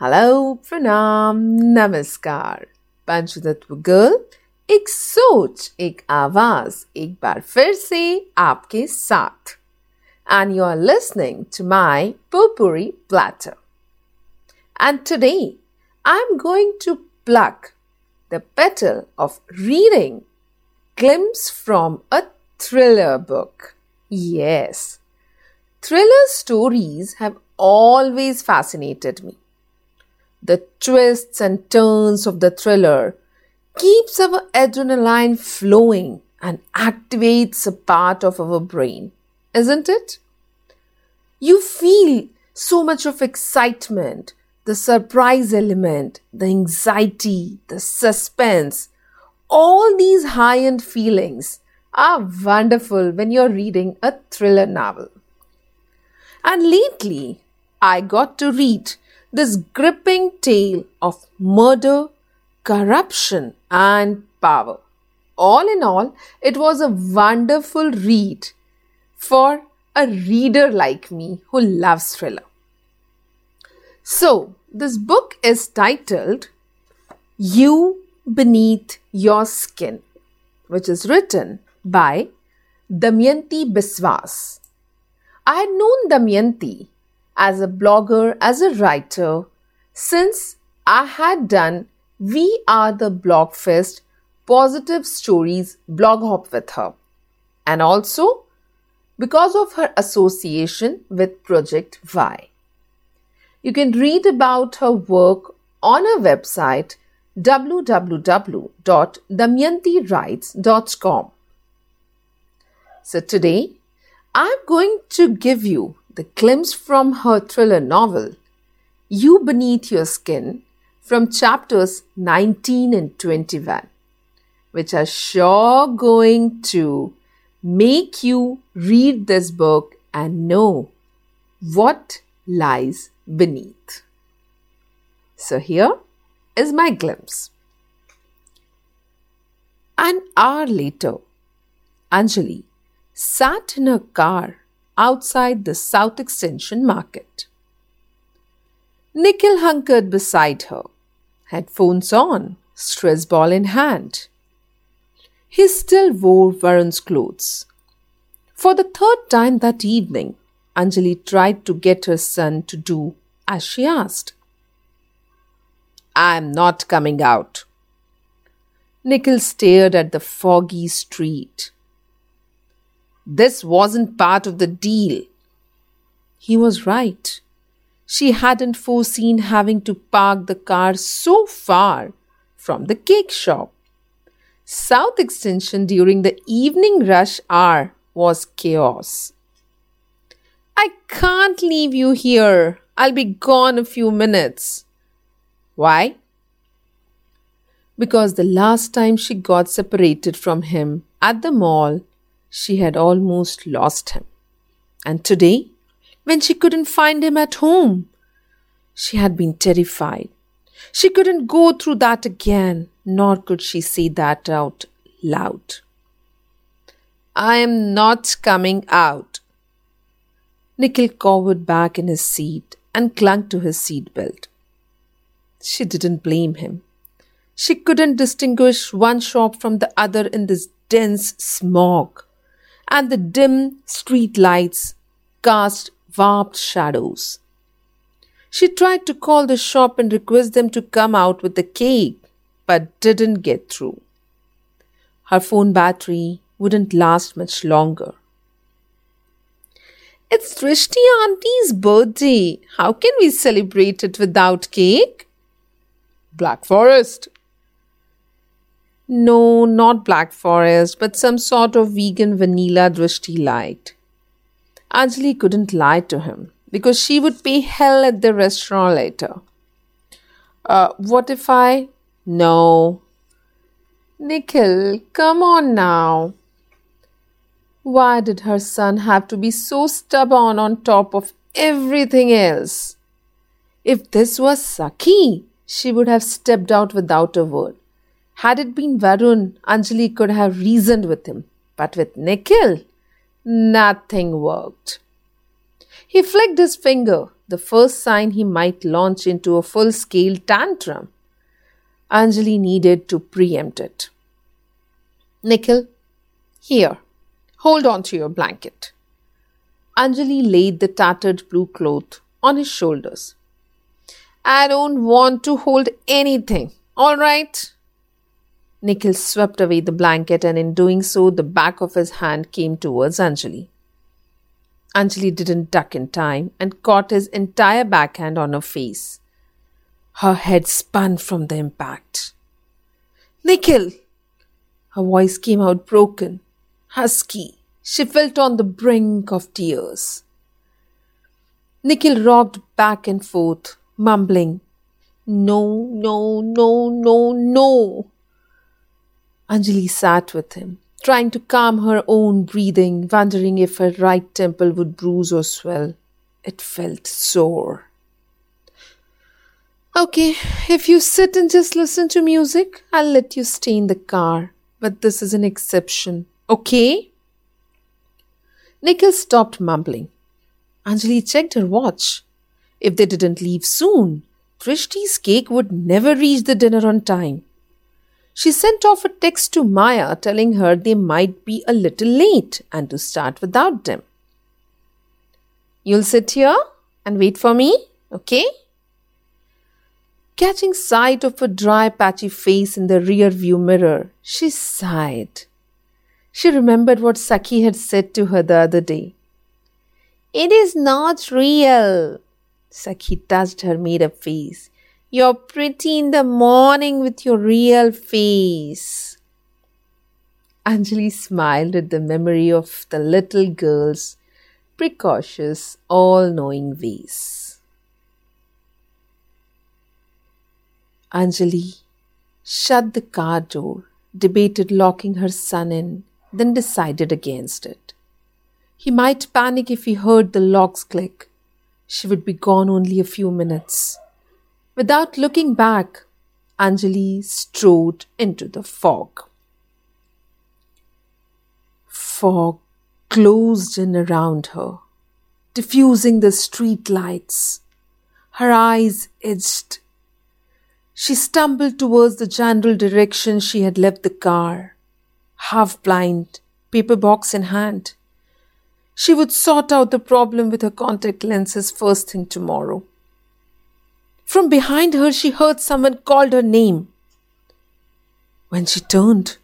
Hello, pranam, namaskar. Panchatattva girl, ek soch, ek avaz, ek bar fir aapke saath. And you are listening to my Potpourri Platter. And today, I am going to pluck the petal of reading glimpse from a thriller book. Yes, thriller stories have always fascinated me the twists and turns of the thriller keeps our adrenaline flowing and activates a part of our brain, isn't it? You feel so much of excitement, the surprise element, the anxiety, the suspense. All these high end feelings are wonderful when you're reading a thriller novel. And lately, I got to read this gripping tale of murder, corruption, and power. All in all, it was a wonderful read for a reader like me who loves thriller. So, this book is titled You Beneath Your Skin, which is written by Damayanti Biswas. I had known Damayanti as a blogger, as a writer, since I had done We Are the Blogfest Positive Stories blog hop with her, and also because of her association with Project Y. You can read about her work on her website www.damayantiwrites.com. So today, I'm going to give you the glimpse from her thriller novel, You Beneath Your Skin, from chapters 19 and 21, which are sure going to make you read this book and know what lies beneath. So, here is my glimpse. An hour later, Anjali sat in her car outside the South Extension market. Nikhil hunkered beside her, headphones on, stress ball in hand. He still wore Varun's clothes. For the third time that evening, Anjali tried to get her son to do as she asked. I'm not coming out. Nikhil stared at the foggy street. This wasn't part of the deal. He was right. She hadn't foreseen having to park the car so far from the cake shop. South Extension during the evening rush hour was chaos. I can't leave you here. I'll be gone a few minutes. Why? Because the last time she got separated from him at the mall, she had almost lost him. And today, when she couldn't find him at home, she had been terrified. She couldn't go through that again, nor could she say that out loud. I am not coming out. Nikhil cowered back in his seat and clung to his seat belt. She didn't blame him. She couldn't distinguish one shop from the other in this dense smog and the dim street lights cast warped shadows. She tried to call the shop and request them to come out with the cake, but didn't get through. Her phone battery wouldn't last much longer. It's Drishti Auntie's birthday. How can we celebrate it without cake? Black Forest, no, not Black Forest, but some sort of vegan vanilla Drishti light. Anjali couldn't lie to him because she would pay hell at the restaurant later. Uh, what if I? No. Nikhil, come on now. Why did her son have to be so stubborn on top of everything else? If this was Sakhi, she would have stepped out without a word. Had it been Varun, Anjali could have reasoned with him. But with Nikhil, nothing worked. He flicked his finger, the first sign he might launch into a full scale tantrum. Anjali needed to preempt it. Nikhil, here, hold on to your blanket. Anjali laid the tattered blue cloth on his shoulders. I don't want to hold anything, all right? Nikhil swept away the blanket, and in doing so, the back of his hand came towards Anjali. Anjali didn't duck in time and caught his entire backhand on her face. Her head spun from the impact. Nikhil! Her voice came out broken, husky. She felt on the brink of tears. Nikhil rocked back and forth, mumbling, No, no, no, no, no. Anjali sat with him, trying to calm her own breathing, wondering if her right temple would bruise or swell. It felt sore. Okay, if you sit and just listen to music, I'll let you stay in the car. But this is an exception, okay? Nikhil stopped mumbling. Anjali checked her watch. If they didn't leave soon, Drishti's cake would never reach the dinner on time. She sent off a text to Maya telling her they might be a little late and to start without them. You'll sit here and wait for me, okay? Catching sight of a dry, patchy face in the rear view mirror, she sighed. She remembered what Sakhi had said to her the other day. It is not real. Sakhi touched her made up face. You're pretty in the morning with your real face. Anjali smiled at the memory of the little girl's precautious, all knowing ways. Anjali shut the car door, debated locking her son in, then decided against it. He might panic if he heard the locks click. She would be gone only a few minutes. Without looking back, Anjali strode into the fog. Fog closed in around her, diffusing the street lights. Her eyes itched. She stumbled towards the general direction she had left the car, half blind, paper box in hand. She would sort out the problem with her contact lenses first thing tomorrow. From behind her, she heard someone called her name. When she turned,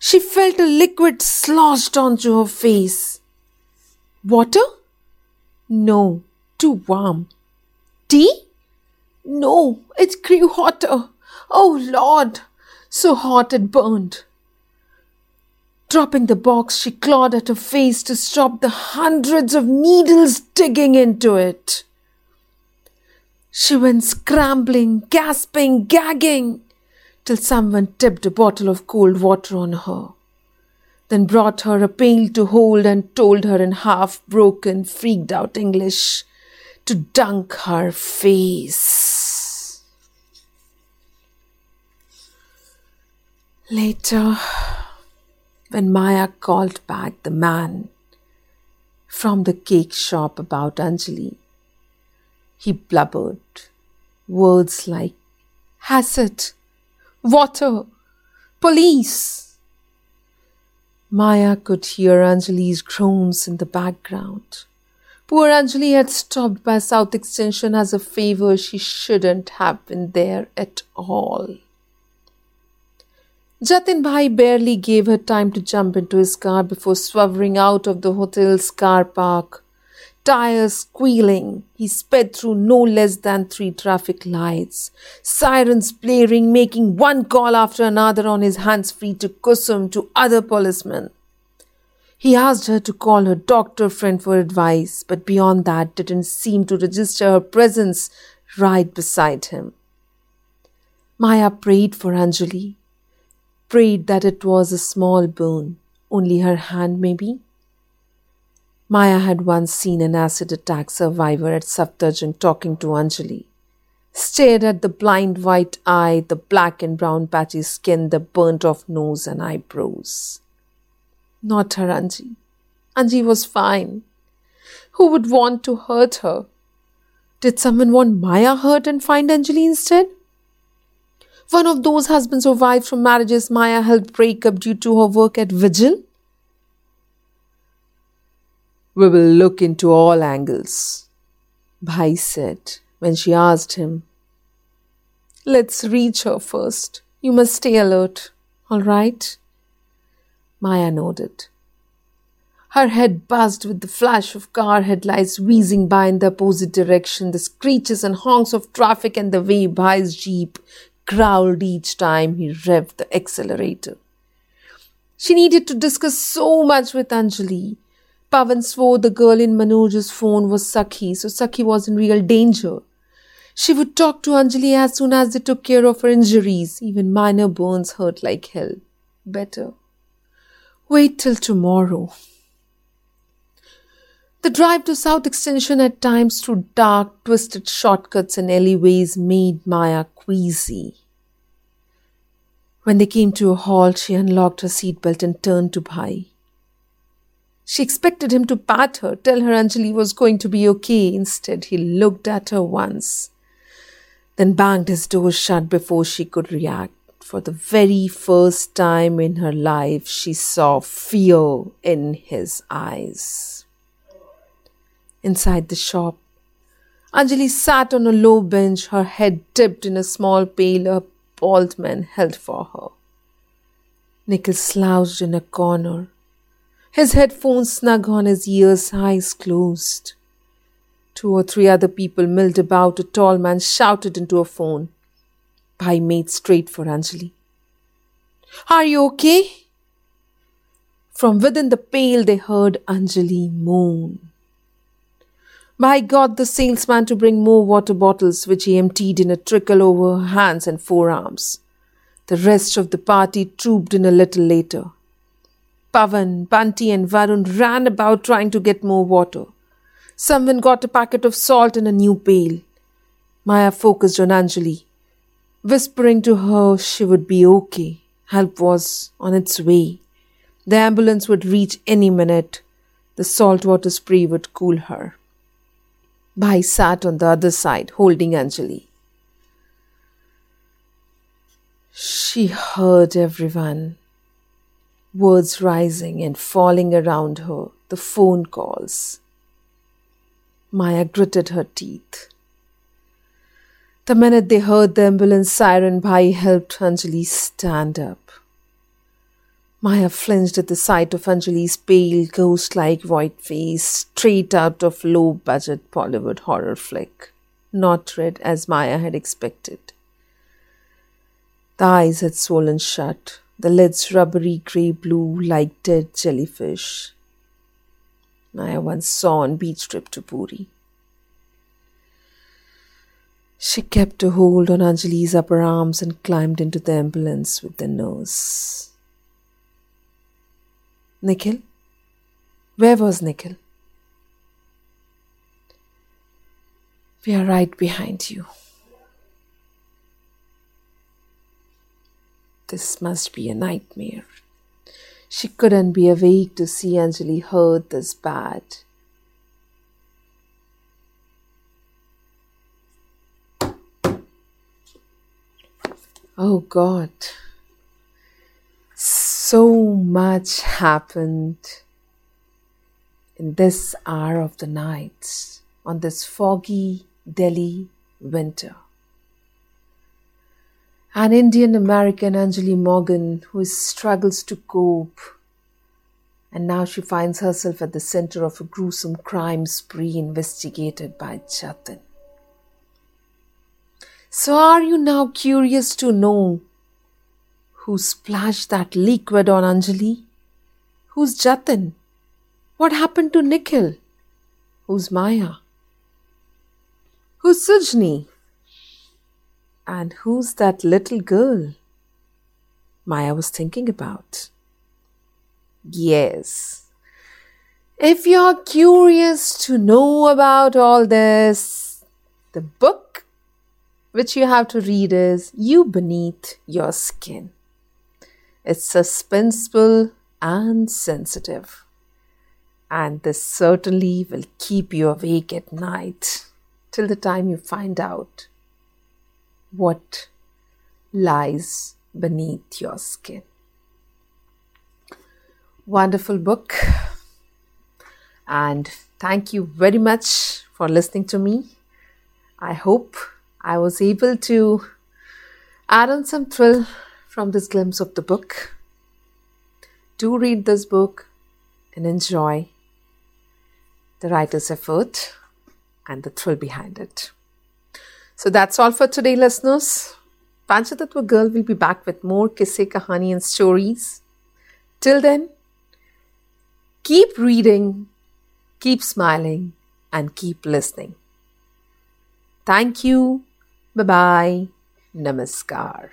she felt a liquid sloshed onto her face. Water? No, too warm. Tea? No, it grew hotter. Oh Lord, so hot it burned. Dropping the box, she clawed at her face to stop the hundreds of needles digging into it. She went scrambling, gasping, gagging, till someone tipped a bottle of cold water on her, then brought her a pail to hold and told her in half broken, freaked out English to dunk her face. Later, when Maya called back the man from the cake shop about Anjali, he blubbered words like acid, water, police. Maya could hear Anjali's groans in the background. Poor Anjali had stopped by South Extension as a favor. She shouldn't have been there at all. Jatin Bhai barely gave her time to jump into his car before swerving out of the hotel's car park tires squealing. He sped through no less than three traffic lights, sirens blaring, making one call after another on his hands free to Kusum to other policemen. He asked her to call her doctor friend for advice, but beyond that didn't seem to register her presence right beside him. Maya prayed for Anjali, prayed that it was a small boon, only her hand maybe. Maya had once seen an acid attack survivor at Safdarjung talking to Anjali. Stared at the blind white eye, the black and brown patchy skin, the burnt off nose and eyebrows. Not her Anji. Anji was fine. Who would want to hurt her? Did someone want Maya hurt and find Anjali instead? One of those husbands or wives from marriages Maya helped break up due to her work at Vigil? We will look into all angles, Bhai said when she asked him. Let's reach her first. You must stay alert, all right? Maya nodded. Her head buzzed with the flash of car headlights whizzing by in the opposite direction, the screeches and honks of traffic, and the way Bhai's jeep growled each time he revved the accelerator. She needed to discuss so much with Anjali. Pavan swore the girl in Manoj's phone was Sakhi, so Sakhi was in real danger. She would talk to Anjali as soon as they took care of her injuries. Even minor burns hurt like hell. Better. Wait till tomorrow. The drive to South Extension at times through dark, twisted shortcuts and alleyways made Maya queasy. When they came to a halt, she unlocked her seatbelt and turned to Bhai. She expected him to pat her, tell her Anjali was going to be okay. Instead, he looked at her once, then banged his door shut before she could react. For the very first time in her life, she saw fear in his eyes. Inside the shop, Anjali sat on a low bench, her head dipped in a small pail a bald man held for her. Nikhil slouched in a corner, his headphones snug on his ears, eyes closed. Two or three other people milled about. A tall man shouted into a phone. Bhai made straight for Anjali. Are you okay? From within the pail, they heard Anjali moan. Bhai got the salesman to bring more water bottles, which he emptied in a trickle over her hands and forearms. The rest of the party trooped in a little later. Pavan, Bunty, and Varun ran about trying to get more water. Someone got a packet of salt in a new pail. Maya focused on Anjali, whispering to her she would be okay. Help was on its way. The ambulance would reach any minute. The salt water spray would cool her. Bhai sat on the other side, holding Anjali. She heard everyone words rising and falling around her, the phone calls. Maya gritted her teeth. The minute they heard the ambulance siren, Bhai helped Anjali stand up. Maya flinched at the sight of Anjali's pale, ghost like white face, straight out of low budget Bollywood horror flick. Not red as Maya had expected. The eyes had swollen shut, the lids rubbery grey blue like dead jellyfish. I once saw on beach trip to Puri. She kept a hold on Anjali's upper arms and climbed into the ambulance with the nurse. Nikhil? Where was Nikhil? We are right behind you. This must be a nightmare. She couldn't be awake to see Anjali hurt this bad. Oh God. So much happened in this hour of the night on this foggy Delhi winter an Indian American Anjali Morgan who struggles to cope. And now she finds herself at the center of a gruesome crime spree investigated by Jatin. So, are you now curious to know who splashed that liquid on Anjali? Who's Jatin? What happened to Nikhil? Who's Maya? Who's Sujni? And who's that little girl? Maya was thinking about. Yes. If you're curious to know about all this, the book which you have to read is You Beneath Your Skin. It's suspenseful and sensitive. and this certainly will keep you awake at night till the time you find out what lies beneath your skin. Wonderful book. And thank you very much for listening to me. I hope I was able to add on some thrill from this glimpse of the book. Do read this book and enjoy the writer's effort and the thrill behind it. So that's all for today, listeners. Panchatattva Girl will be back with more kisse, kahani, and stories. Till then, keep reading, keep smiling, and keep listening. Thank you. Bye bye. Namaskar.